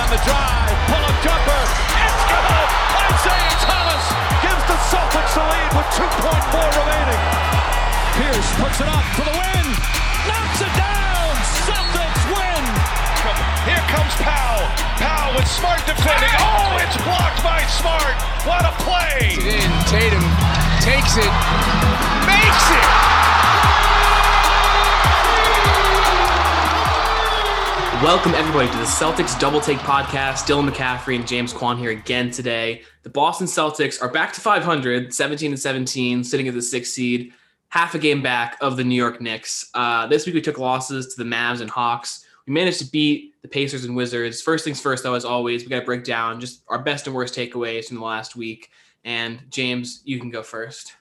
on the drive, pull up jumper, it's good! Isaiah Thomas gives the Celtics the lead with 2.4 remaining. Pierce puts it up for the win, knocks it down, Celtics win! Here comes Powell. Powell with smart defending. Oh, it's blocked by Smart. What a play! in. Tatum takes it, makes it. Welcome everybody to the Celtics Double Take Podcast. Dylan McCaffrey and James Quan here again today. The Boston Celtics are back to 500, 17 and 17, sitting at the sixth seed, half a game back of the New York Knicks. Uh, this week we took losses to the Mavs and Hawks. We managed to beat the Pacers and Wizards. First things first, though, as always, we got to break down just our best and worst takeaways from the last week. And James, you can go first.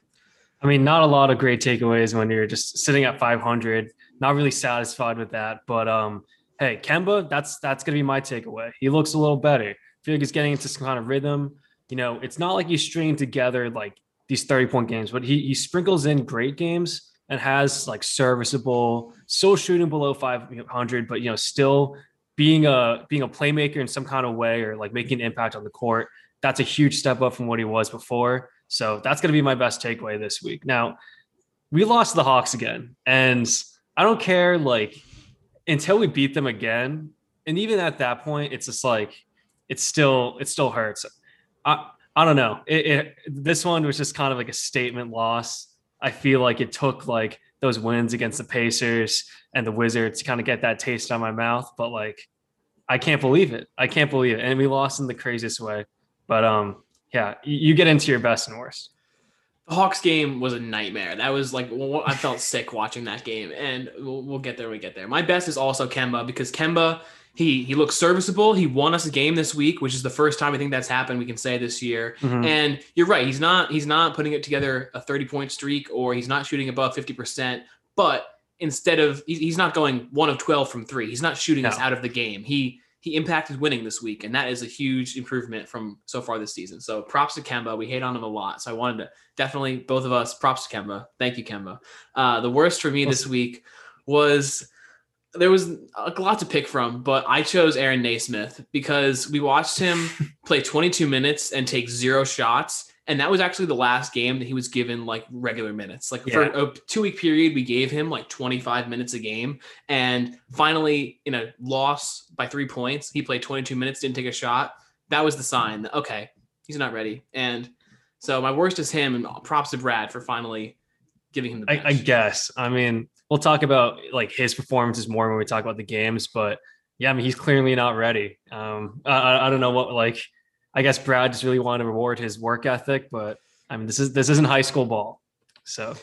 I mean, not a lot of great takeaways when you're just sitting at 500. Not really satisfied with that, but um, hey, Kemba, that's that's gonna be my takeaway. He looks a little better. I feel like he's getting into some kind of rhythm. You know, it's not like he's stringing together like these 30 point games, but he he sprinkles in great games and has like serviceable, still shooting below 500, but you know, still being a being a playmaker in some kind of way or like making an impact on the court. That's a huge step up from what he was before. So that's going to be my best takeaway this week. Now, we lost the Hawks again, and I don't care like until we beat them again. And even at that point, it's just like it's still it still hurts. I I don't know. It, it this one was just kind of like a statement loss. I feel like it took like those wins against the Pacers and the Wizards to kind of get that taste on my mouth. But like, I can't believe it. I can't believe it. And we lost in the craziest way. But um, yeah, you, you get into your best and worst. The Hawks game was a nightmare. That was like I felt sick watching that game, and we'll, we'll get there when we get there. My best is also Kemba because Kemba he he looks serviceable. He won us a game this week, which is the first time I think that's happened. We can say this year. Mhm. And you're right. He's not he's not putting it together a 30 point streak or he's not shooting above 50 percent. But instead of he's, he's not going one of 12 from three. He's not shooting us out of the game. He he impacted winning this week, and that is a huge improvement from so far this season. So props to Kemba. We hate on him a lot. So I wanted to definitely both of us props to Kemba. Thank you, Kemba. Uh, the worst for me this week was there was a lot to pick from, but I chose Aaron Nesmith because we watched him play 22 minutes and take zero shots. And that was actually the last game that he was given like regular minutes. Like for a two week period, we gave him like 25 minutes a game. And finally, in a loss by three points, he played 22 minutes, didn't take a shot. That was the sign that, okay, he's not ready. And so my worst is him. And props to Brad for finally giving him the I, bench. I guess. I mean, we'll talk about like his performances more when we talk about the games, but yeah, I mean, he's clearly not ready. Um, I, I don't know what like. I guess Brad just really wanted to reward his work ethic, but I mean, this is this isn't high school ball, so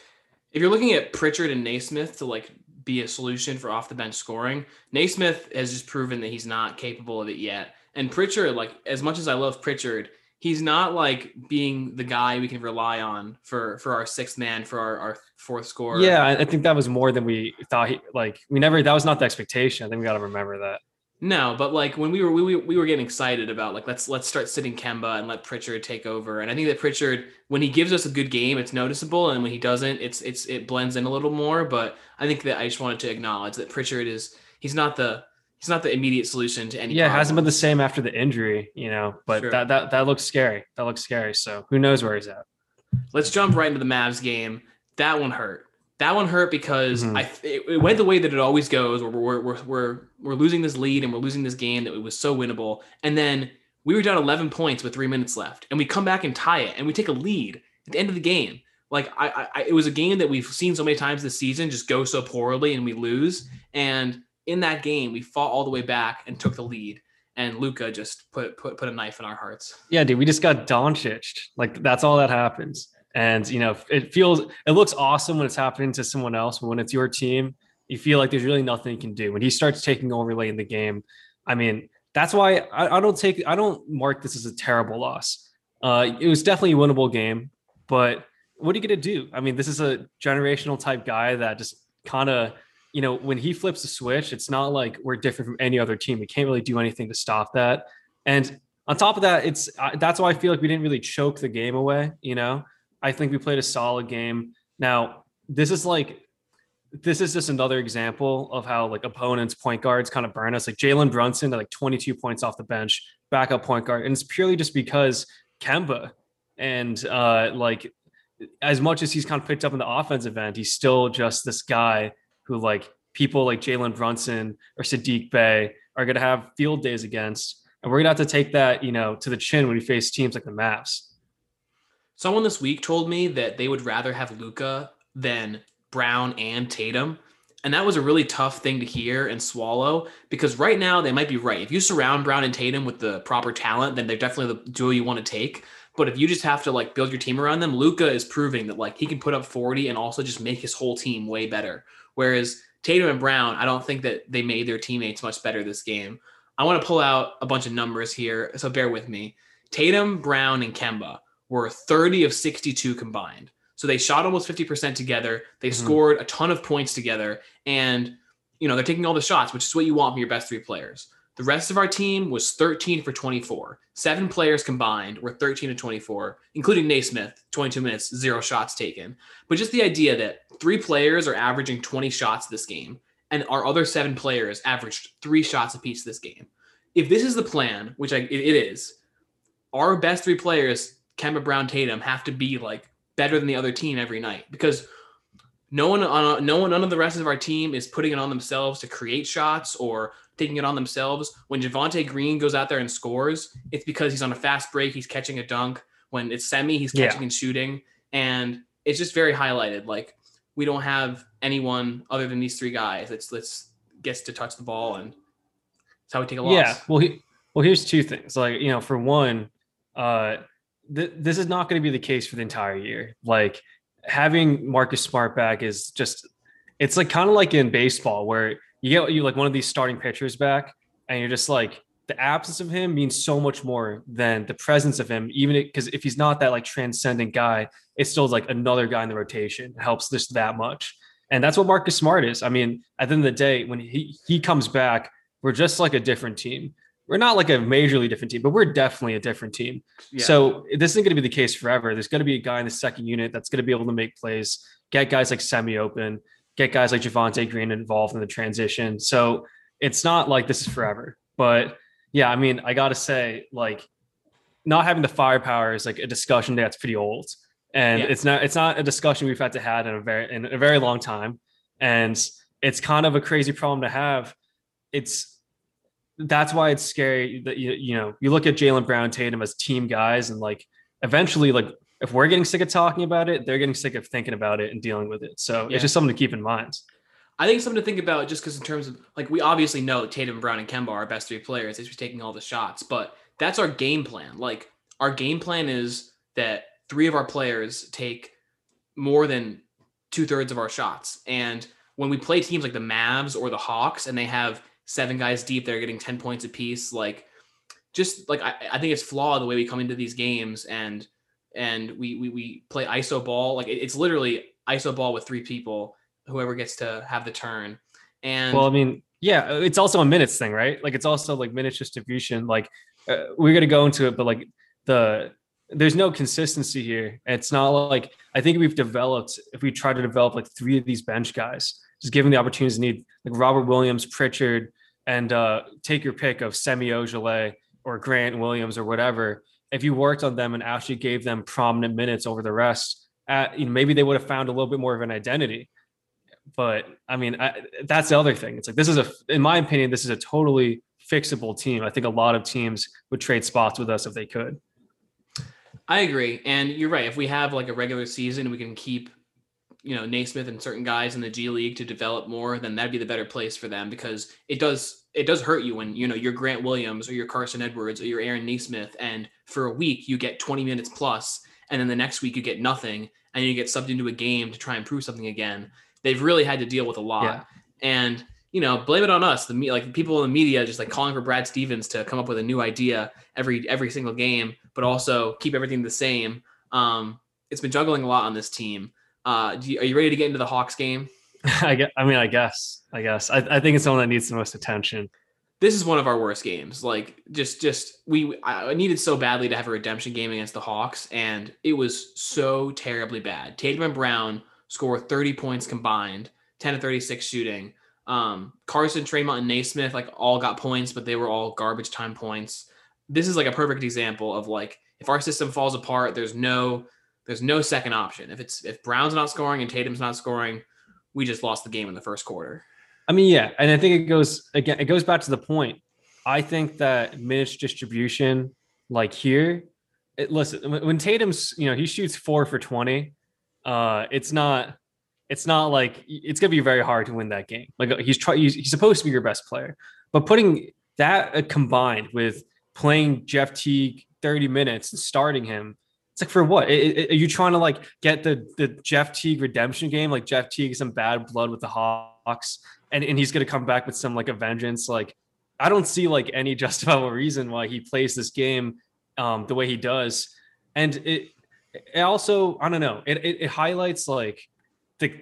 if you're looking at Pritchard and Nesmith to like be a solution for off the bench scoring, Nesmith has just proven that he's not capable of it yet. And Pritchard, like as much as I love Pritchard, he's not like being the guy we can rely on for for our sixth man for our, our fourth scorer. yeah, I, I think that was more than we thought. He, like we never that was not the expectation. I think we got to remember that. No, but like when we were we, we we were getting excited about like let's let's start sitting Kemba and let Pritchard take over. And I think that Pritchard, when he gives us a good game, it's noticeable, and when he doesn't, it's it's it blends in a little more. But I think that I just wanted to acknowledge that Pritchard is he's not the he's not the immediate solution to any. Yeah, it hasn't been the same after the injury, you know. But Sure. that that that looks scary. That looks scary. So who knows where he's at? Let's jump right into the Mavs game. That one hurt. That one hurt because Mhm. I it, it went the way that it always goes. Where we're, we're we're we're losing this lead and we're losing this game that it was so winnable, and then we were down 11 points with three minutes left, and we come back and tie it, and we take a lead at the end of the game. Like I, I I- it was a game that we've seen so many times this season just go so poorly and we lose. And in that game, we fought all the way back and took the lead. And Luka just put put put a knife in our hearts. Yeah, dude, we just got Doncic. Like that's all that happens. And you know, it feels it looks awesome when it's happening to someone else, but when it's your team, you feel like there's really nothing you can do. When he starts taking over late in the game, I mean, that's why I, I don't take I don't mark this as a terrible loss. Uh, it was definitely a winnable game, but what are you gonna do? I mean, this is a generational type guy that just kind of, you know, when he flips the switch, it's not like we're different from any other team. We can't really do anything to stop that. And on top of that, it's that's why I feel like we didn't really choke the game away. You know, I think we played a solid game. Now, this is like this is just another example of how like opponents point guards kind of burn us. Like Jalen Brunson at like 22 points off the bench, backup point guard, and it's purely just because Kemba and uh like as much as he's kind of picked up in the offensive end, he's still just this guy who like people like Jalen Brunson or Saddiq Bey are going to have field days against. And we're going to have to take that, you know, to the chin when we face teams like the Mavs. Someone this week told me that they would rather have Luka than Brown and Tatum. And that was a really tough thing to hear and swallow because right now they might be right. If you surround Brown and Tatum with the proper talent, then they're definitely the duo you want to take. But if you just have to like build your team around them, Luka is proving that like he can put up 40 and also just make his whole team way better. Whereas Tatum and Brown, I don't think that they made their teammates much better this game. I want to pull out a bunch of numbers here, so bear with me. Tatum, Brown, and Kemba were 30 of 62 combined. So they shot almost 50% together. They mm-hmm. scored a ton of points together. And, you know, they're taking all the shots, which is what you want from your best three players. The rest of our team was 13 for 24. Seven players combined were 13 to 24, including Nesmith, 22 minutes, zero shots taken. But just the idea that three players are averaging 20 shots this game, and our other seven players averaged three shots apiece this game. If this is the plan, which I, it is, our best three players, Kemba Brown Tatum, have to be like better than the other team every night because no one on no one none of the rest of our team is putting it on themselves to create shots or taking it on themselves. When Javonte Green goes out there and scores, it's because he's on a fast break, he's catching a dunk. When it's semi, he's catching yeah. and shooting. And it's just very highlighted. Like we don't have anyone other than these three guys that's that's gets to touch the ball and that's how we take a loss. Yeah. Well he, well here's two things. Like, you know, for one, uh th- this is not going to be the case for the entire year. Like having Marcus Smart back is just it's like kind of like in baseball where you get you like one of these starting pitchers back and you're just like the absence of him means so much more than the presence of him. Even because if he's not that like transcendent guy it's still like another guy in the rotation. It helps this that much. And that's what Marcus Smart is. I mean at the end of the day when he he comes back we're just like a different team we're not like a majorly different team, but we're definitely a different team. Yeah. So this isn't going to be the case forever. There's going to be a guy in the second unit that's going to be able to make plays, get guys like semi open, get guys like Javonte Green involved in the transition. So it's not like this is forever. But yeah, I mean, I got to say, like, not having the firepower is like a discussion that's pretty old, and yeah. it's not it's not a discussion we've had to had in a very in a very long time, and it's kind of a crazy problem to have. It's that's why it's scary that you you know you look at Jaylen Brown Tatum as team guys and like eventually like if we're getting sick of talking about it, they're getting sick of thinking about it and dealing with it. So yeah. it's just something to keep in mind. I think something to think about just because in terms of like we obviously know Tatum, Brown, and Kemba are our best three players. They're taking all the shots, but that's our game plan. Like our game plan is that three of our players take more than two thirds of our shots. And when we play teams like the Mavs or the Hawks and they have seven guys deep. They're getting 10 points apiece. Like, just like I, I think it's flawed the way we come into these games and and we we, we play iso ball like it, it's literally iso ball with three people whoever gets to have the turn and well i mean yeah it's also a minutes thing right like it's also like minutes distribution like uh, we're gonna go into it but like the there's no consistency here it's not like i think we've developed if we try to develop like three of these bench guys just given the opportunities to need like Robert Williams, Pritchard, and uh, take your pick of Semi Ojeleye or Grant Williams or whatever. If you worked on them and actually gave them prominent minutes over the rest, at, you know, maybe they would have found a little bit more of an identity. But I mean, I, that's the other thing. It's like this is a, in my opinion, this is a totally fixable team. I think a lot of teams would trade spots with us if they could. I agree, and you're right. If we have like a regular season, we can keep you know Nesmith and certain guys in the G League to develop more, then that'd be the better place for them because it does it does hurt you when you know you're Grant Williams or you're Carson Edwards or you're Aaron Nesmith, and for a week you get 20 minutes plus, and then the next week you get nothing, and you get subbed into a game to try and prove something again. They've really had to deal with a lot, yeah. and you know blame it on us. The me like people in the media just like calling for Brad Stevens to come up with a new idea every every single game, but also keep everything the same. Um, it's been juggling a lot on this team. Uh, you, are you ready to get into the Hawks game? I get, I mean, I guess, I guess. I, I think it's the one that needs the most attention. This is one of our worst games. Like, just, just we. I needed so badly to have a redemption game against the Hawks, and it was so terribly bad. Tatum and Brown score 30 points combined. 10 to 36 shooting. Um, Carson, Tremont, and Nesmith like all got points, but they were all garbage time points. This is like a perfect example of like if our system falls apart, there's no there's no second option. If it's if Brown's not scoring and Tatum's not scoring, we just lost the game in the first quarter. I mean, yeah, and I think it goes again. It goes back to the point. I think that minutes distribution, like here, it, listen when Tatum's, you know, he shoots four for twenty. Uh, it's not it's not like it's gonna be very hard to win that game. Like he's trying, he's, he's, supposed to be your best player, but putting that uh, combined with playing Jeff Teague 30 minutes and starting him, it's like for what? It, it, are you trying to like get the the Jeff Teague redemption game? Like Jeff Teague some bad blood with the Hawks, and and he's gonna come back with some like a vengeance. Like I don't see like any justifiable reason why he plays this game um, the way he does, and it. It also, I don't know. It, it, it highlights like the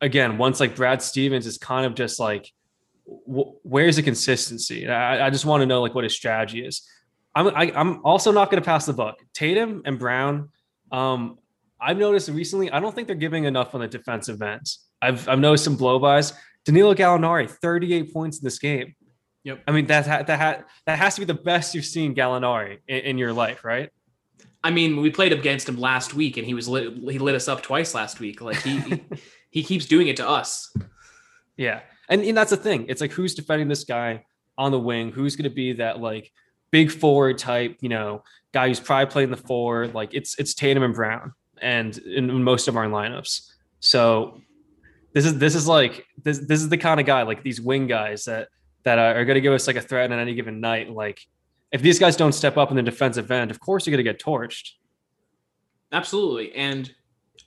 again once like Brad Stevens is kind of just like where's the consistency? I, I just want to know like what his strategy is. I'm I, am i am also not going to pass the buck. Tatum and Brown. Um, I've noticed recently. I don't think they're giving enough on the defensive end. I've I've noticed some blowbys. Danilo Gallinari, 38 points in this game. Yep. I mean that that that that has to be the best you've seen Gallinari in, in your life, right? I mean, we played against him last week, and he was lit, he lit us up twice last week. Like he he, he keeps doing it to us. Yeah, and, and that's the thing. It's like who's defending this guy on the wing? Who's going to be that like big forward type? You know, guy who's probably playing the four. Like it's it's Tatum and Brown, and in most of our lineups. So this is this is like this this is the kind of guy like these wing guys that that are going to give us like a threat on any given night. Like if these guys don't step up in the defensive end, of course you're going to get torched. Absolutely. And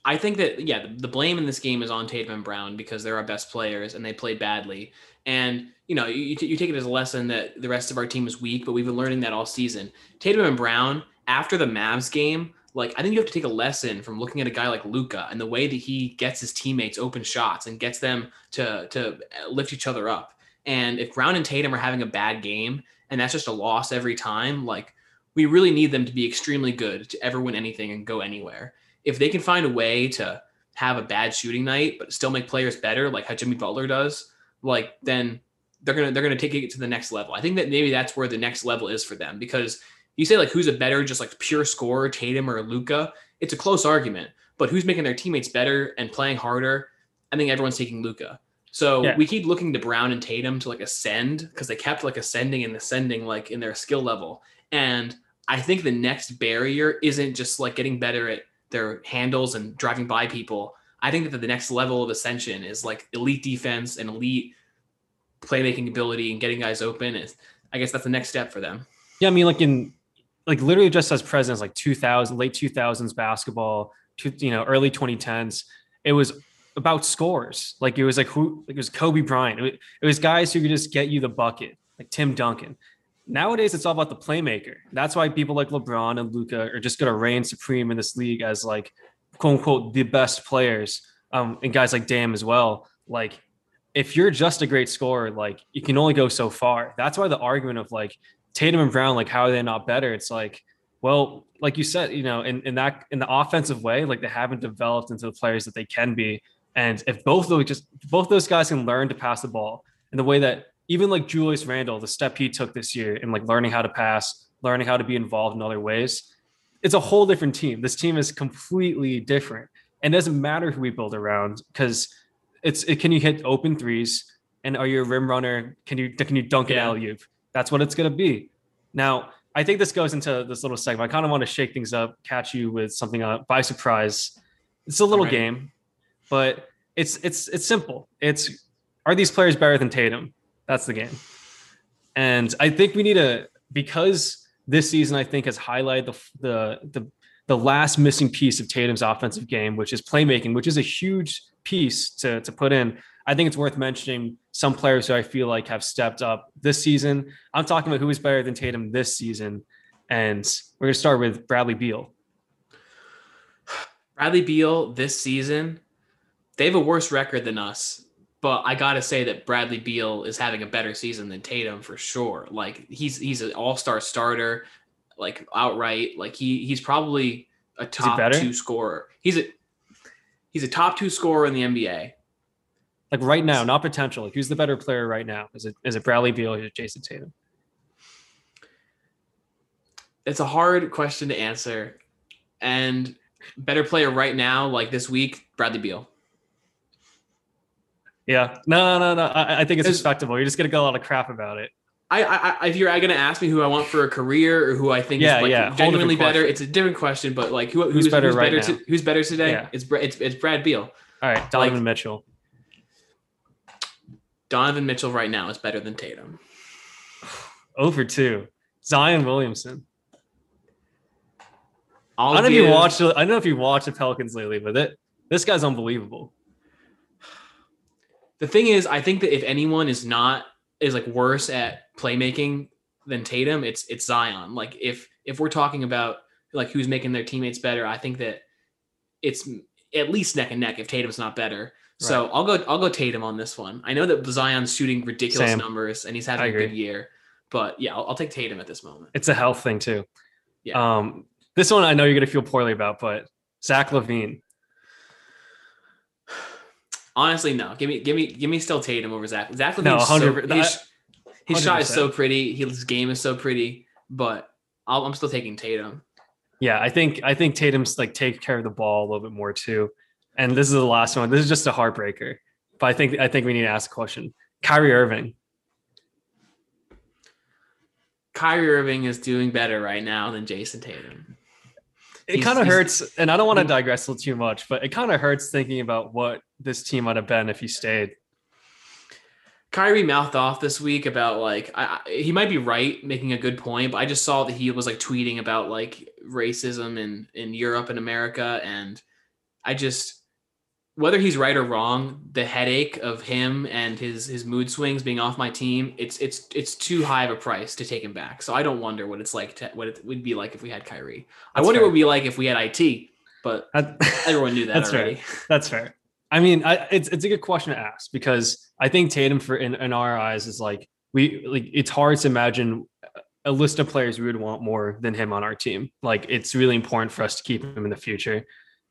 I think that, yeah, the, blame in this game is on Tatum and Brown because they're our best players and they played badly. And, you know, you, you take it as a lesson that the rest of our team is weak, but we've been learning that all season. Tatum and Brown, after the Mavs game, like I think you have to take a lesson from looking at a guy like Luka and the way that he gets his teammates open shots and gets them to to lift each other up. And if Brown and Tatum are having a bad game, and that's just a loss every time, like we really need them to be extremely good to ever win anything and go anywhere. If they can find a way to have a bad shooting night but still make players better, like how Jimmy Butler does, like then they're gonna they're gonna take it to the next level. I think that maybe that's where the next level is for them because you say like who's a better just like pure scorer, Tatum or Luka, It's a close argument, but who's making their teammates better and playing harder? I think everyone's taking Luka. So yeah. we keep looking to Brown and Tatum to like ascend because they kept like ascending and ascending like in their skill level. And I think the next barrier isn't just like getting better at their handles and driving by people. I think that the next level of ascension is like elite defense and elite playmaking ability and getting guys open. Is I guess that's the next step for them. Yeah, I mean, like in like literally just as presidents, like 2000, late 2000s basketball, to, you know, early 2010s, it was about scores. Like it was like who like it was Kobe Bryant. It was, it was guys who could just get you the bucket, like Tim Duncan. Nowadays, it's all about the playmaker. That's why people like LeBron and Luka are just going to reign supreme in this league as like quote unquote the best players. Um, and guys like Dame as well. Like if you're just a great scorer, like you can only go so far. That's why the argument of like Tatum and Brown, like how are they not better? It's like, well, like you said, you know, in, in that in the offensive way, like they haven't developed into the players that they can be. And if both of those just both those guys can learn to pass the ball in the way that even like Julius Randle, the step he took this year in like learning how to pass, learning how to be involved in other ways, it's a whole different team. This team is completely different. And it doesn't matter who we build around because it's it, can you hit open threes and are you a rim runner? Can you can you dunk yeah. an alley oop? That's what it's gonna be. Now, I think this goes into this little segment. I kind of want to shake things up, catch you with something uh, by surprise. It's a little right. game, but it's it's it's simple. It's are these players better than Tatum? That's the game. And I think we need to because this season I think has highlighted the the the the last missing piece of Tatum's offensive game, which is playmaking, which is a huge piece to to put in. I think it's worth mentioning some players who I feel like have stepped up this season. I'm talking about who is better than Tatum this season, and we're going to start with Bradley Beal. Bradley Beal this season they have a worse record than us, but I gotta say that Bradley Beal is having a better season than Tatum for sure. Like he's he's an all star starter, like outright. Like he he's probably a top two scorer. He's a he's a top two scorer in the NBA. Like right now, not potential. Like who's the better player right now? Is it is it Bradley Beal or Jayson Tatum? It's a hard question to answer, and better player right now, like this week, Bradley Beal. Yeah, no, no, no. I, I think it's respectable. You're just gonna get a lot of crap about it. I, I, I if you're going to ask me who I want for a career or who I think Yeah, is like yeah, genuinely better, question. it's a different question. But like, who, Who's better right better now? to- who's better today? Yeah. It's, it's it's Brad Beal. All right, Donovan Mitchell. Donovan Mitchell right now is better than Tatum. Over two. Zion Williamson. I'll I don't know if you watched. I don't know if you watched the Pelicans lately, but it, this guy's unbelievable. The thing is, I think that if anyone is not is like worse at playmaking than Tatum, it's it's Zion. Like if if we're talking about like who's making their teammates better, I think that it's at least neck and neck if Tatum's not better. So I'll go I'll go Tatum on this one. I know that Zion's shooting ridiculous Same. numbers and he's having a good year, but yeah, I'll, I'll take Tatum at this moment. It's a health thing too. Yeah. Um, this one I know you're gonna feel poorly about, but Zach LaVine. Honestly, no. Give me give me give me still Tatum over Zach. Zach No, LaVine's so, 100 his, his shot is so pretty. His game is so pretty, but I'll, I'm still taking Tatum. Yeah, I think I think Tatum's like take care of the ball a little bit more too. And this is the last one. This is just a heartbreaker. But I think I think we need to ask a question. Kyrie Irving. Kyrie Irving is doing better right now than Jayson Tatum. It kind of hurts, and I don't want to mm. digress a little too much, but it kind of hurts thinking about what this team might have been if he stayed. Kyrie mouthed off this week about like I, I, he might be right, making a good point, but I just saw that he was like tweeting about like racism in in Europe and America, and I just whether he's right or wrong, the headache of him and his his mood swings being off my team, it's it's it's too high of a price to take him back. So I don't wonder what it's like to what it would be like if we had Kyrie. I That's wonder fair. what it would be like if we had IT, but everyone knew that That's fair. That's fair. I mean, I, it's it's a good question to ask because I think Tatum, for in, in our eyes, is like we like it's hard to imagine a list of players we would want more than him on our team. Like it's really important for us to keep him in the future.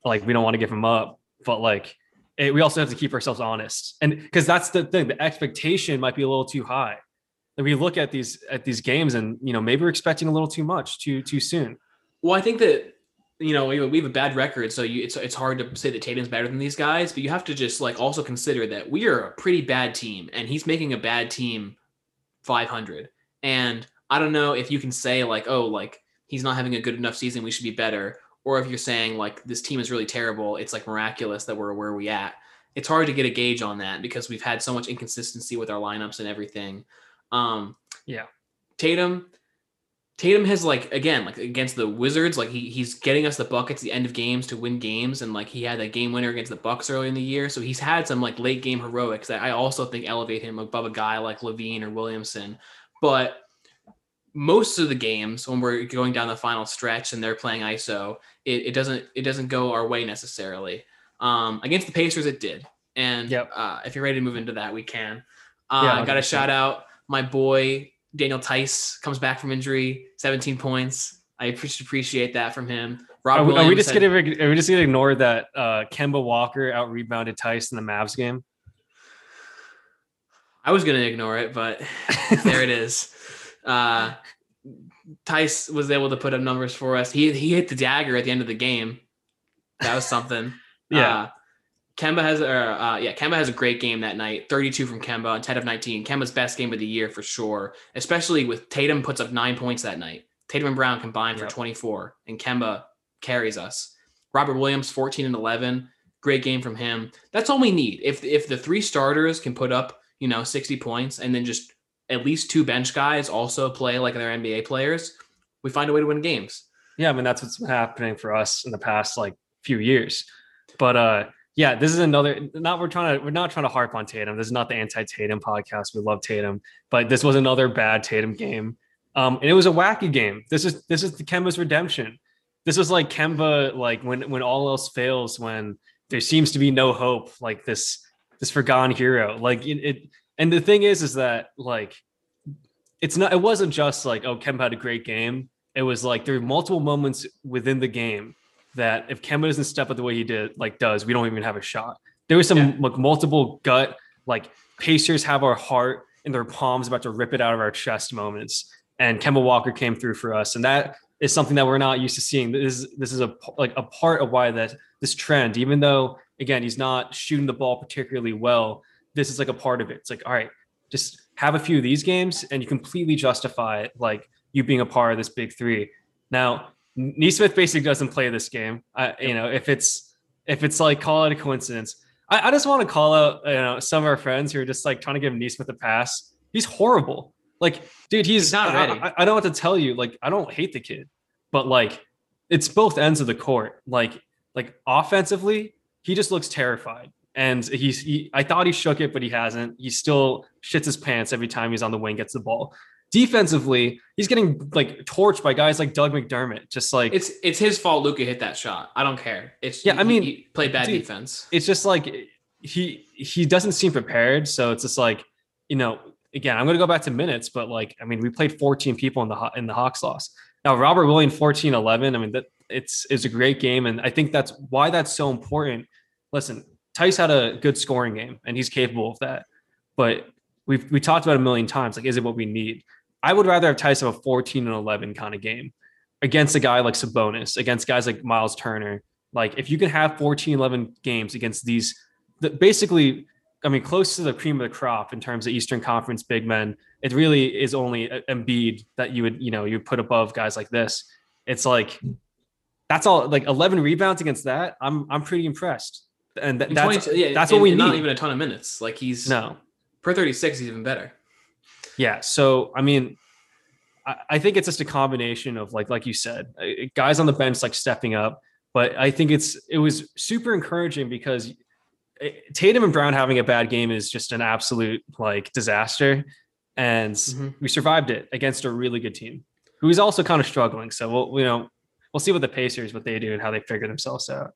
Like we don't want to give him up, but like it, we also have to keep ourselves honest, and because that's the thing, the expectation might be a little too high. Like we look at these at these games, and you know maybe we're expecting a little too much too too soon. Well, I think that you know we we have a bad record, so you, it's it's hard to say that Tatum's better than these guys. But you have to just like also consider that we are a pretty bad team, and he's making a bad team 500. And I don't know if you can say like, oh, like he's not having a good enough season, we should be better, or if you're saying like this team is really terrible, it's like miraculous that we're where we at. It's hard to get a gauge on that because we've had so much inconsistency with our lineups and everything. Um, Yeah. Tatum, Tatum has like again like against the Wizards, like he he's getting us the buckets the end of games to win games, and like he had that game winner against the Bucks early in the year. So he's had some like late game heroics that I also think elevate him above a guy like LaVine or Williamson. But most of the games when we're going down the final stretch and they're playing ISO, it, it doesn't it doesn't go our way necessarily. Um, against the Pacers, it did. And Yep. uh, if you're ready to move into that, we can. Uh, Yeah, got to 100%. shout out my boy Daniel Theis comes back from injury, 17 points. I appreciate appreciate that from him. Rob Are we, are we just had- gonna are we just gonna ignore that uh Kemba Walker out rebounded Theis in the Mavs game? I was gonna ignore it, but there it is. Uh, Theis was able to put up numbers for us. He he hit the dagger at the end of the game. That was something. Yeah. Uh, Kemba has or uh, yeah, Kemba has a great game that night. 32 from Kemba and 10 of 19. Kemba's best game of the year for sure. Especially with Tatum puts up nine points that night. Tatum and Brown combined Yep. for 24, and Kemba carries us. Robert Williams 14 and 11. Great game from him. That's all we need. If if the three starters can put up you know 60 points and then just at least two bench guys also play like their NBA players, we find a way to win games. Yeah, I mean that's what's been happening for us in the past like few years. But uh yeah, this is another not we're trying to we're not trying to harp on Tatum. This is not the anti-Tatum podcast. We love Tatum, but this was another bad Tatum game. Um and it was a wacky game. This is this is the Kemba's redemption. This is like Kemba like when when all else fails when there seems to be no hope like this this forgotten hero. Like it, it and the thing is is that like it's not it wasn't just like oh Kemba had a great game it was like there were multiple moments within the game that if Kemba doesn't step up the way he did, like does, we don't even have a shot. There was some Yeah. like multiple gut like Pacers have our heart in their palms, about to rip it out of our chest moments. And Kemba Walker came through for us, and that is something that we're not used to seeing. This is this is a like a part of why that this trend, even though again he's not shooting the ball particularly well, this is like a part of it. It's like all right, just have a few of these games, and you completely justify it, like you being a part of this big three. Now, Nesmith basically doesn't play this game. I, you know, if it's if it's like call it a coincidence. I, I just want to call out you know some of our friends who are just like trying to give Nesmith a pass. He's horrible. Like, dude, he's, He's not ready. I, I, don't what to tell you. Like, I don't hate the kid, but like, it's both ends of the court. Like, like offensively, he just looks terrified. And he's, he, I thought he shook it, but he hasn't. He still shits his pants every time he's on the wing, gets the ball. Defensively, he's getting like torched by guys like Doug McDermott. Just like It's it's his fault. Luka hit that shot. I don't care. It's Yeah, I mean, he played bad dude, defense. it's just like he he doesn't seem prepared. So it's just like you know, again, I'm going to go back to minutes, but like I mean, we played 14 people in the in the Hawks loss. Now Robert Williams 14 11. I mean that it's it's a great game, and I think that's why that's so important. Listen, Theis had a good scoring game, and he's capable of that. But we've we talked about a million times. Like, is it what we need? I would rather have Theis have a 14 and 11 kind of game against a guy like Sabonis, against guys like Myles Turner. Like, if you can have 14, 11 games against these, the, basically, I mean, close to the cream of the crop in terms of Eastern Conference big men, it really is only Embiid that you would, you know, you put above guys like this. It's like, that's all like 11 rebounds against that. I'm, I'm pretty impressed. And th- that's, 22 yeah, that's what we need. Not even a ton of minutes. Like he's no. per 36, he's even better. Yeah. So I mean, I, I think it's just a combination of like like you said, uh, guys on the bench like stepping up. But I think it's it was super encouraging because uh, Tatum and Brown having a bad game is just an absolute like disaster, and Mhm. we survived it against a really good team who is also kind of struggling. So we'll you know we'll see what the Pacers what they do and how they figure themselves out.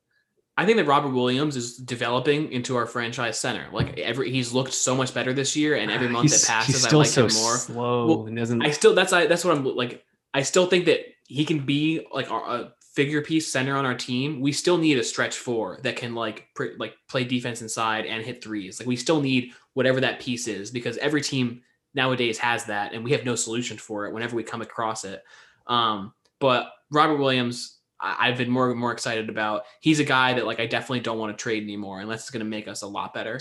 I think that Robert Williams is developing into our franchise center. Like every he's looked so much better this year, and every month He's- that passes, I like so him more. slow Well, and doesn't. I still that's I that's what I'm like. I still think that he can be like our, a figure piece center on our team. We still need a stretch four that can like pr- like play defense inside and hit threes. Like we still need whatever that piece is because every team nowadays has that, and we have no solution for it whenever we come across it. Um, but Robert Williams. I've been more and more excited about. He's a guy that like I definitely don't want to trade anymore unless it's going to make us a lot better.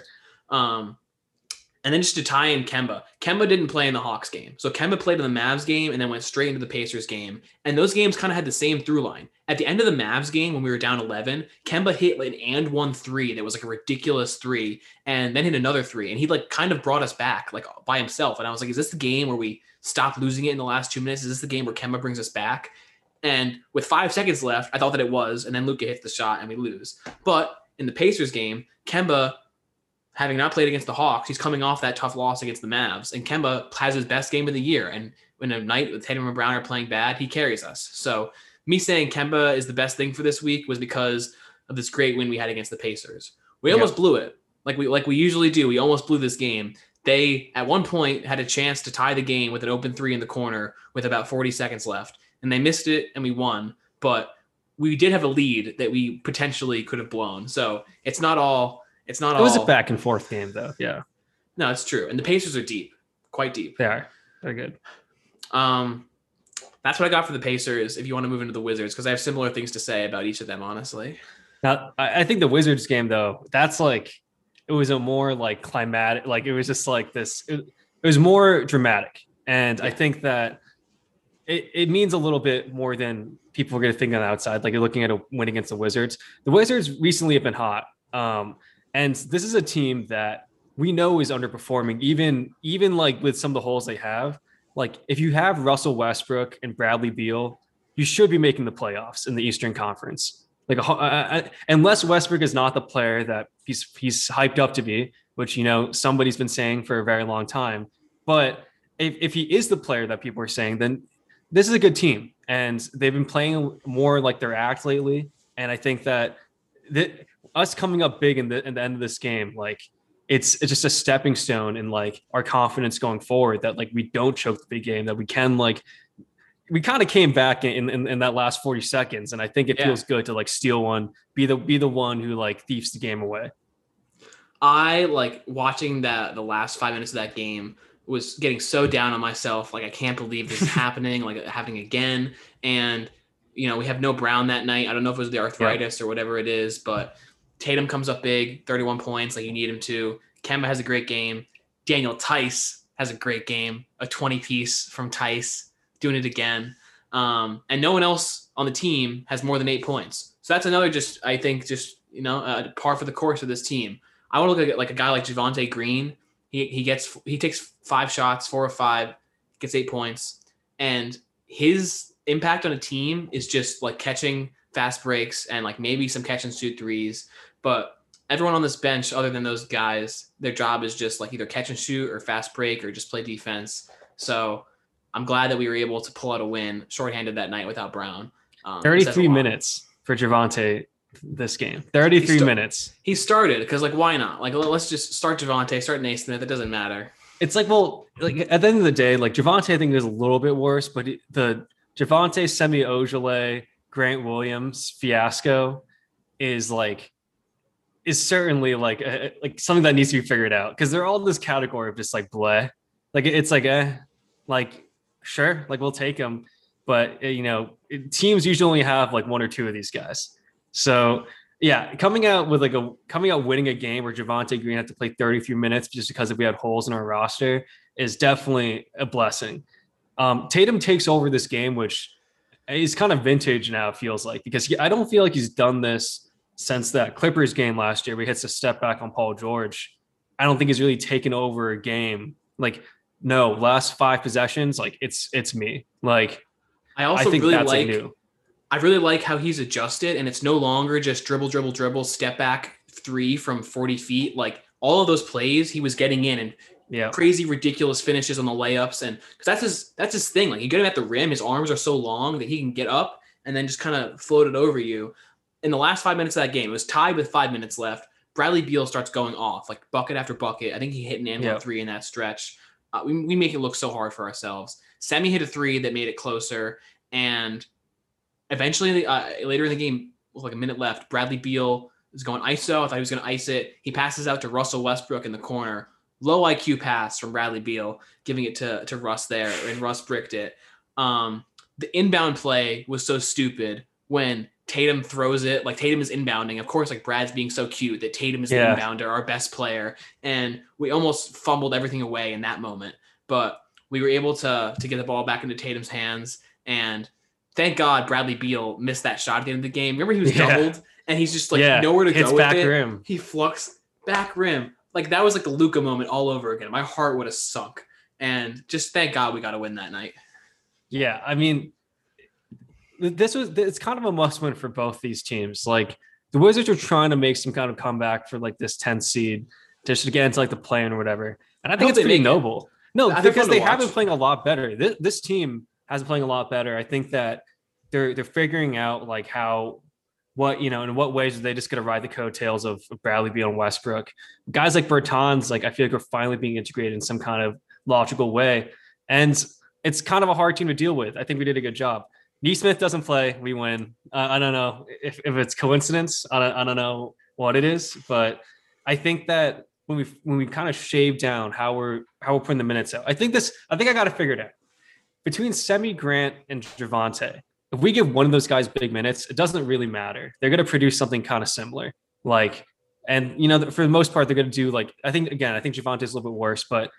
Um, and then just to tie in Kemba, Kemba didn't play in the Hawks game. So Kemba played in the Mavs game and then went straight into the Pacers game. And those games kind of had the same through line. At the end of the Mavs game, when we were down 11, Kemba hit an and one three that was like a ridiculous three, and then hit another three. And he like kind of brought us back like by himself. And I was like, is this the game where we stop losing it in the last two minutes? Is this the game where Kemba brings us back? And with five seconds left, I thought that it was. And then Luka hits the shot and we lose. But in the Pacers game, Kemba having not played against the Hawks, he's coming off that tough loss against the Mavs. And Kemba has his best game of the year. And when a night with Tatum and Brown are playing bad, he carries us. So me saying Kemba is the best thing for this week was because of this great win we had against the Pacers. We almost blew it. Like we like we usually do. We almost blew this game. They at one point had a chance to tie the game with an open three in the corner with about 40 seconds left. And they missed it and we won. But we did have a lead that we potentially could have blown. So it's not all it's not all. it was a back and forth game though. Yeah, no, it's true. And the Pacers are deep, quite deep. they are. They're good. Um, that's what I got for the Pacers. If you want to move into the Wizards, because I have similar things to say about each of them, honestly. Now, I think the Wizards game though, that's like it was a more like climatic, like it was just like this. It, it was more dramatic, and I think that it, it means a little bit more than people are going to think on the outside. Like you're looking at a win against the Wizards. The Wizards recently have been hot, um, and this is a team that we know is underperforming, even even like with some of the holes they have. Like if you have Russell Westbrook and Bradley Beal, you should be making the playoffs in the Eastern Conference. Like, unless Westbrook is not the player that he's he's hyped up to be, which you know somebody's been saying for a very long time. But if, if he is the player that people are saying, then this is a good team, and they've been playing more like their act lately. And I think that that us coming up big in the in the end of this game, like it's it's just a stepping stone in like our confidence going forward. That like we don't choke the big game, that we can like we kind of came back in, in in that last 40 seconds and i think it Yeah. feels good to like steal one be the be the one who like thieves the game away I like watching that the last five minutes of that game was getting so down on myself. Like I can't believe this is happening, like happening again. And you know, we have no Brown that night. I don't know if it was the arthritis yeah. or whatever it is, but Tatum comes up big, 31 points, like you need him to. Kemba has a great game. Daniel Theis has a great game, a 20 piece from Theis, doing it again. Um, and no one else on the team has more than eight points. So that's another just, I think, just, you know, a par for the course of this team. I want to look at like a guy like Javonte Green. He, he gets, he takes five shots, four or five, gets eight points. And his impact on a team is just like catching fast breaks and like maybe some catch and shoot threes. But everyone on this bench, other than those guys, their job is just like either catch and shoot or fast break or just play defense. So I'm glad that we were able to pull out a win shorthanded that night without Brown. Um, 33 minutes for Javonte this game. 33 st- minutes. He started because like why not? Like let's just start Javonte, start Nesmith. It doesn't matter. It's like well, like at the end of the day, like Javonte I think is a little bit worse, but the Javonte Semi Ojeleye Grant Williams fiasco is like is certainly like a, like something that needs to be figured out because they're all in this category of just like bleh. Like it's like eh, like sure, like we'll take them, but eh, you know teams usually only have like one or two of these guys. So yeah, coming out with like a coming out winning a game where Javonte Green had to play 30 few minutes just because if we had holes in our roster is definitely a blessing. Um, Tatum takes over this game, which is kind of vintage now. It feels like because he, I don't feel like he's done this since that Clippers game last year. Where he hits a step back on Paul George. I don't think he's really taken over a game. Like no, last five possessions, like it's it's me. Like I also I really like. New. I really like how he's adjusted, and it's no longer just dribble, dribble, dribble, step back three from 40 feet. Like all of those plays, he was getting in and yeah. crazy, ridiculous finishes on the layups, and because that's his that's his thing. Like you get him at the rim, his arms are so long that he can get up and then just kind of float it over you. In the last five minutes of that game, it was tied with five minutes left. Bradley Beal starts going off like bucket after bucket. I think he hit an and yeah. three in that stretch. Uh, we, we make it look so hard for ourselves. Semi hit a three that made it closer, and eventually, uh, later in the game, with like a minute left, Bradley Beal is going ISO. I thought he was going to ice it. He passes out to Russell Westbrook in the corner. Low IQ pass from Bradley Beal, giving it to to Russ there, and Russ bricked it. Um, the inbound play was so stupid when Tatum throws it like Tatum is inbounding. Of course, like Brad's being so cute that Tatum is yeah. the inbounder, our best player, and we almost fumbled everything away in that moment. But we were able to to get the ball back into Tatum's hands, and thank God Bradley Beal missed that shot at the end of the game. Remember he was yeah. doubled and he's just like yeah. nowhere to Hits go with it. Rim. He flux back rim. Like that was like the Luka moment all over again. My heart would have sunk. And just thank God we got to win that night. Yeah, I mean, this was it's kind of a must win for both these teams. Like the Wizards are trying to make some kind of comeback for like this 10th seed just to get into like the play or whatever. And I think I it's pretty noble. It. No, because they have been playing a lot better. This, this team has been playing a lot better. I think that they're they're figuring out like how what you know in what ways are they just going to ride the coattails of, Bradley Beal and Westbrook. Guys like Bertans, like I feel like are finally being integrated in some kind of logical way, and it's kind of a hard team to deal with. I think we did a good job. Nesmith doesn't play, we win. Uh, I don't know if, if it's coincidence. I don't, I don't know what it is, but I think that when we when we kind of shave down how we're how we're putting the minutes out, I think this. I think I got to figure it out between Semi Grant and Javonte. If we give one of those guys big minutes, it doesn't really matter. They're going to produce something kind of similar. Like, and you know, for the most part, they're going to do like I think again. I think Javonte is a little bit worse, but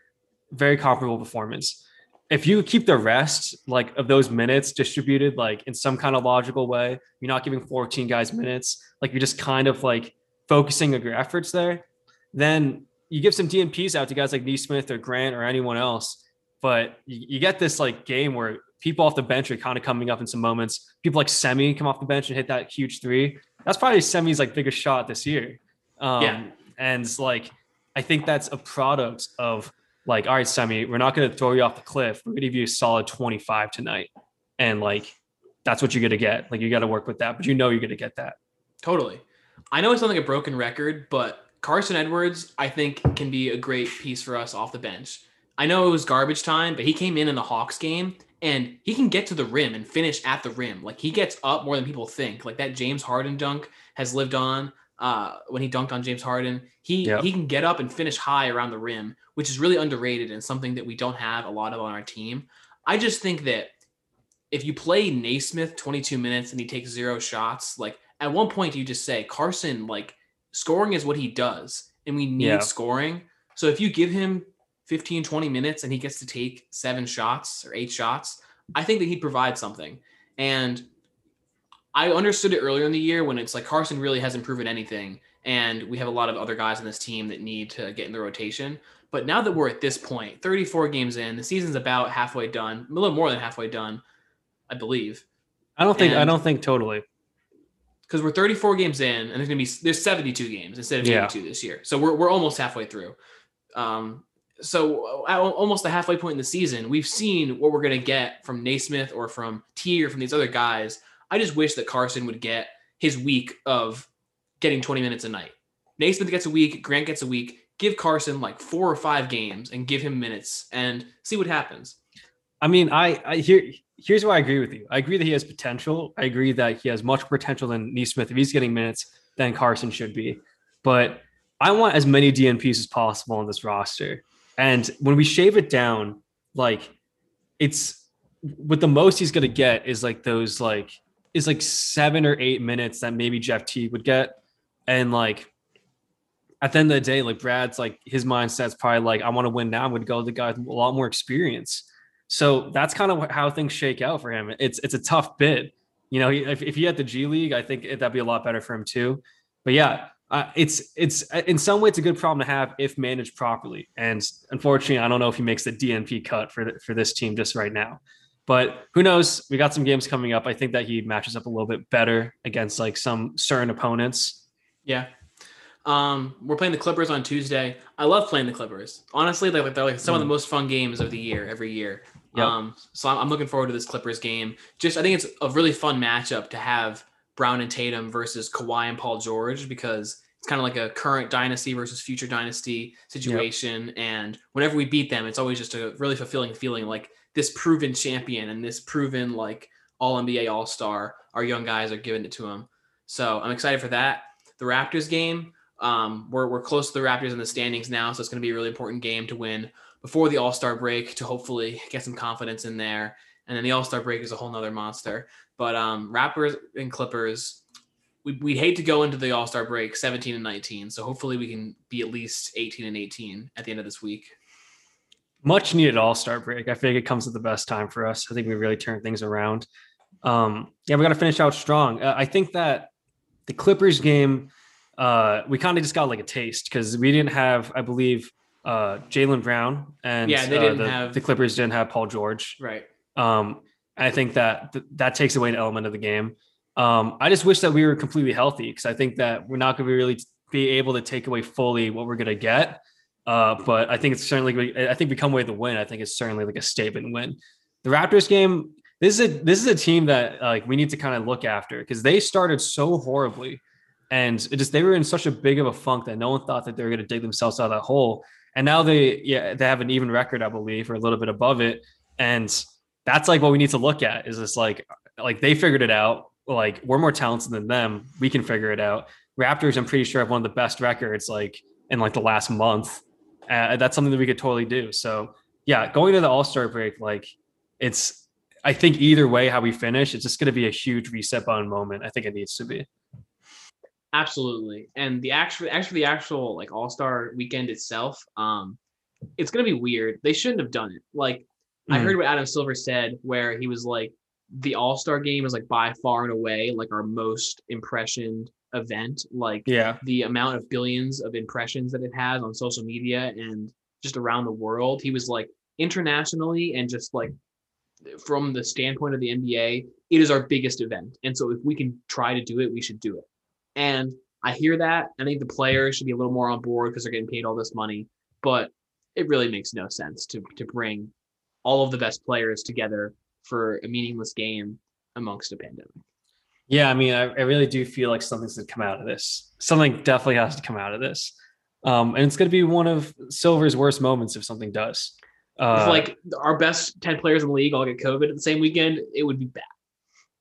very comparable performance if you keep the rest like of those minutes distributed like in some kind of logical way, you're not giving 14 guys minutes, like you're just kind of like focusing your efforts there, then you give some DNPs out to guys like Nesmith or Grant or anyone else. But you, you get this like game where people off the bench are kind of coming up in some moments. People like Semi come off the bench and hit that huge three. That's probably Semi's like biggest shot this year. Um, yeah. And like, I think that's a product of like, all right, Semi, we're not going to throw you off the cliff. We're going to give you a solid 25 tonight. And like, that's what you're going to get. Like, you got to work with that, but you know you're going to get that. Totally. I know it's not like a broken record, but Carson Edwards, I think, can be a great piece for us off the bench. I know it was garbage time, but he came in in the Hawks game and he can get to the rim and finish at the rim. Like he gets up more than people think. Like that James Harden dunk has lived on. uh, when he dunked on James Harden. He Yep. he can get up and finish high around the rim, which is really underrated and something that we don't have a lot of on our team. I just think that if you play Nesmith 22 minutes and he takes zero shots, like at one point you just say Carson, like scoring is what he does, and we need Yeah. scoring. So if you give him 15, 20 minutes and he gets to take seven shots or eight shots, I think that he'd provide something. And I understood it earlier in the year when it's like Carson really hasn't proven anything, and we have a lot of other guys on this team that need to get in the rotation. But now that we're at this point, 34 games in, the season's about halfway done, a little more than halfway done, I believe, I don't think I don't think totally. because we're 34 games in, and there's gonna be there's 72 games instead of Yeah. 82 this year. So we're we're almost halfway through. Um, so uh, at almost the halfway point in the season, we've seen what we're gonna get from Nesmith or from T or from these other guys. I just wish that Carson would get his week of getting 20 minutes a night. Nesmith gets a week, Grant gets a week. Give Carson like four or five games and give him minutes and see what happens. I mean, I, I here here's where I agree with you. I agree that he has potential. I agree that he has much potential than Nesmith. If he's getting minutes, then Carson should be. But I want as many DNPs as possible on this roster. And when we shave it down, like it's what the most he's gonna get is like those like is like seven or eight minutes that maybe Jeff Teague would get. And like at the end of the day, like Brad's like his mindset's probably like, I want to win now. I'm going to go with the guy with a lot more experience. So that's kind of how things shake out for him. It's it's a tough bid. You know, if, if he had the G League, I think that'd be a lot better for him too. But yeah, uh, it's it's in some way it's a good problem to have if managed properly. And unfortunately, I don't know if he makes the DNP cut for the, for this team just right now. But who knows? We got some games coming up. I think that he matches up a little bit better against like some certain opponents. Yeah. Um, we're playing the Clippers on Tuesday. I love playing the Clippers. Honestly, they're like, they're like some of the most fun games of the year every year. Yep. Um, so I'm, I'm looking forward to this Clippers game. Just I think it's a really fun matchup to have Brown and Tatum versus Kawhi and Paul George because kind of like a current dynasty versus future dynasty situation. And whenever we beat them, it's always just a really fulfilling feeling like this proven champion and this proven like all NBA All Star. Our young guys are giving it to them. So I'm excited for that. The Raptors game, um, we're, we're close to the Raptors in the standings now, so it's going to be a really important game to win before the All Star break to hopefully get some confidence in there. And then the All Star break is a whole nother monster. But um, Raptors and Clippers, we, we'd hate to go into the All Star break 17 and 19. So hopefully we can be at least 18 and 18 at the end of this week. Much needed All Star break. I think it comes at the best time for us. I think we really turned things around. Um, yeah, we got to finish out strong. Uh, I think that the Clippers game, uh, we kind of just got like a taste because we didn't have, I believe, uh, Jaylen Brown and Yeah, they uh, didn't the, have- the Clippers didn't have Paul George. Right. Um, I think that th- that takes away an element of the game. Um, I just wish that we were completely healthy because I think that we're not going to be really be able to take away fully what we're going to get. Uh, but I think it's certainly, I think we come away with the win. I think it's certainly like a statement win. The Raptors game, this is a this is a team that like we need to kind of look after because they started so horribly, and it just they were in such a big of a funk that no one thought that they were going to dig themselves out of that hole. And now they yeah they have an even record, I believe, or a little bit above it, and that's like what we need to look at is this like like they figured it out. Like we're more talented than them, we can figure it out. Raptors, I'm pretty sure have one of the best records like in like the last month. Uh, that's something that we could totally do. So yeah, going to the All Star break, like it's I think either way, how we finish, it's just going to be a huge reset button moment. I think it needs to be. Absolutely. And the actual actually the actual like all-star weekend itself, um, it's gonna be weird. They shouldn't have done it. Like I Mhm. heard what Adam Silver said, where he was like, the all-star game is like by far and away like our most impressioned event. Like Yeah. the amount of billions of impressions that it has on social media and just around the world. He was like internationally and just like from the standpoint of the NBA, it is our biggest event. And so if we can try to do it, we should do it. And I hear that. I think the players should be a little more on board because they're getting paid all this money. But it really makes no sense to to bring all of the best players together for a meaningless game amongst a pandemic. Yeah. I mean, I, I really do feel like something's going to come out of this. Something definitely has to come out of this. Um, and it's going to be one of Silver's worst moments if something does. Uh, if like our best 10 players in the league all get COVID at the same weekend, it would be bad.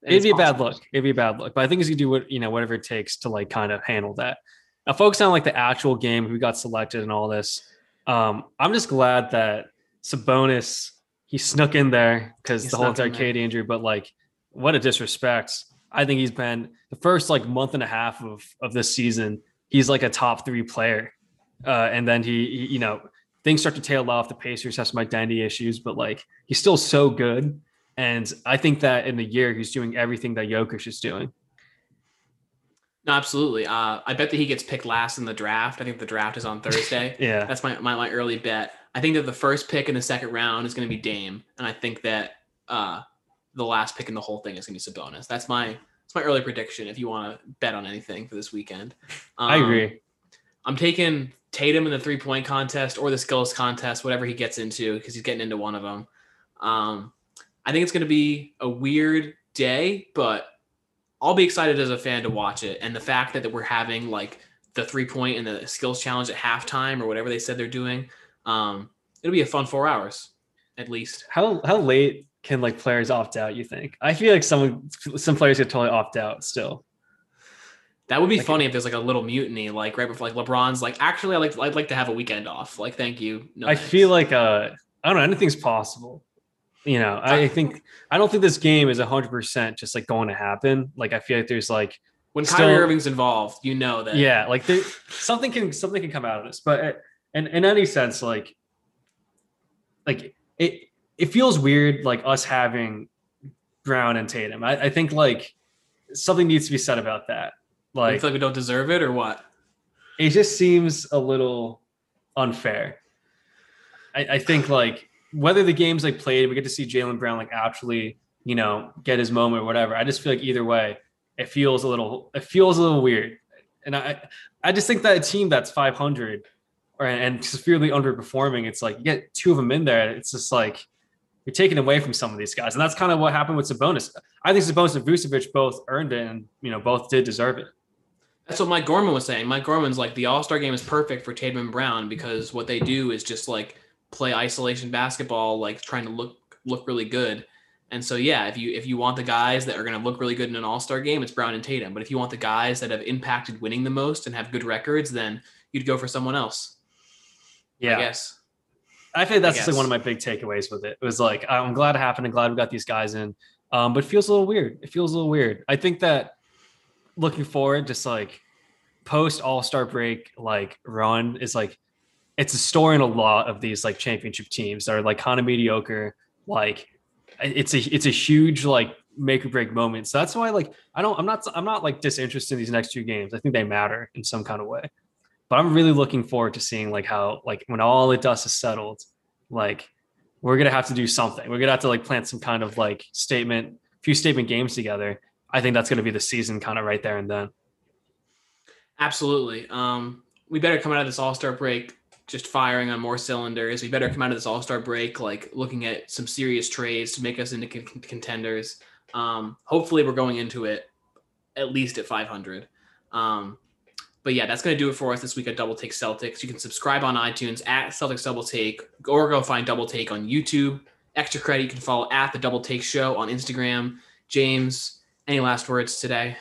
And It'd be a bad look. It'd be a bad look. But I think he's gonna do what you know, whatever it takes to like kind of handle that. Now, focus on like the actual game, who got selected, and all this. Um, I'm just glad that Sabonis he snuck in there because the whole entire. KD injury. But like, what a disrespect! I think he's been the first like month and a half of of this season. He's like a top three player, uh, and then he, he, you know, things start to tail off. The Pacers have some identity issues, but like he's still so good. And I think that in the year he's doing everything that Jokic is doing. No, absolutely. Uh, I bet that he gets picked last in the draft. I think the draft is on Thursday. Yeah. That's my, my, my early bet. I think that the first pick in the second round is going to be Dame, and I think that uh, the last pick in the whole thing is going to be Sabonis. That's my that's my early prediction. If you want to bet on anything for this weekend, I Um, agree. I'm taking Tatum in the three point contest or the skills contest, whatever he gets into, because he's getting into one of them. Um, I think it's going to be a weird day, but I'll be excited as a fan to watch it. And the fact that, that we're having like the three point and the skills challenge at halftime or whatever they said they're doing, um, it'll be a fun four hours at least. How how late can like players opt out? You think? I feel like some some players could totally opt out still. That would be Like- funny if there's like a little mutiny, like right before like LeBron's like, actually, I like I'd like to have a weekend off. Like, thank you. No I thanks." feel like uh I don't know anything's possible. You know, I think I don't think this game is hundred percent just like going to happen. Like I feel like there's like when still- Kyrie Irving's involved, you know that. yeah, like there something can something can come out of this. But uh, in any sense, like like it it feels weird like us having Brown and Tatum. I, I think like something needs to be said about that. you Like feel like we don't deserve it or what? it just seems a little unfair. I, I think like whether the game's like played, we get to see Jaylen Brown like actually, you know, get his moment or whatever. I just feel like either way, it feels a little it feels a little weird. And I I just think that a team that's 500 or and severely underperforming, it's like you get two of them in there. It's just like you're taking away from some of these guys, and that's kind of what happened with Sabonis. I think Sabonis and Vucevic both earned it, and you know both did deserve it. That's what Mike Gorman was saying. Mike Gorman's like the All Star game is perfect for Tatum and Brown because what they do is just like play isolation basketball, like trying to look look really good. And so yeah, if you if you want the guys that are going to look really good in an All Star game, it's Brown and Tatum. But if you want the guys that have impacted winning the most and have good records, then you'd go for someone else. Yeah, I guess. I think that's I like one of my big takeaways with it. It was like I'm glad it happened and glad we got these guys in. Um, but it feels a little weird. It feels a little weird. I think that looking forward, just like post All Star break, like run is like it's a story in a lot of these like championship teams that are like kind of mediocre. Like it's a it's a huge like make or break moment. So that's why like I don't I'm not I'm not like disinterested in these next two games. I think they matter in some kind of way but I'm really looking forward to seeing like how like when all the dust is settled, like we're gonna have to do something. We're gonna have to like plant some kind of like statement, a few statement games together. I think that's gonna be the season kind of right there and then. Absolutely. Um, we better come out of this All Star break just firing on more cylinders. We better come out of this All Star break like looking at some serious trades to make us into con- contenders. Um, hopefully, we're going into it at least at 500. Um, but yeah, that's going to do it for us this week at Double Take Celtics. You can subscribe on iTunes at Celtics Double Take or go find Double Take on YouTube. Extra credit you can follow at the Double Take Show on Instagram. James, any last words today?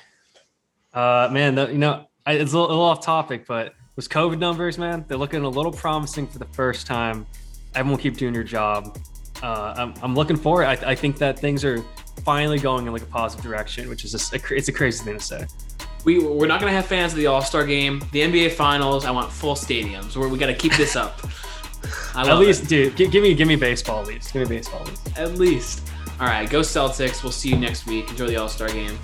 Uh, man, the, you know, I, it's a little, a little off topic, but those COVID numbers, man, they're looking a little promising for the first time. Everyone keep doing your job. Uh, I'm, I'm looking forward. I, I think that things are finally going in like a positive direction, which is just a, it's a crazy thing to say. We, we're not going to have fans of the All Star game, the NBA Finals. I want full stadiums. We're, we got to keep this up. I At least, it. dude, gi- give me give me baseball, at least. Give me baseball, at least. At least. All right, go Celtics. We'll see you next week. Enjoy the All Star game.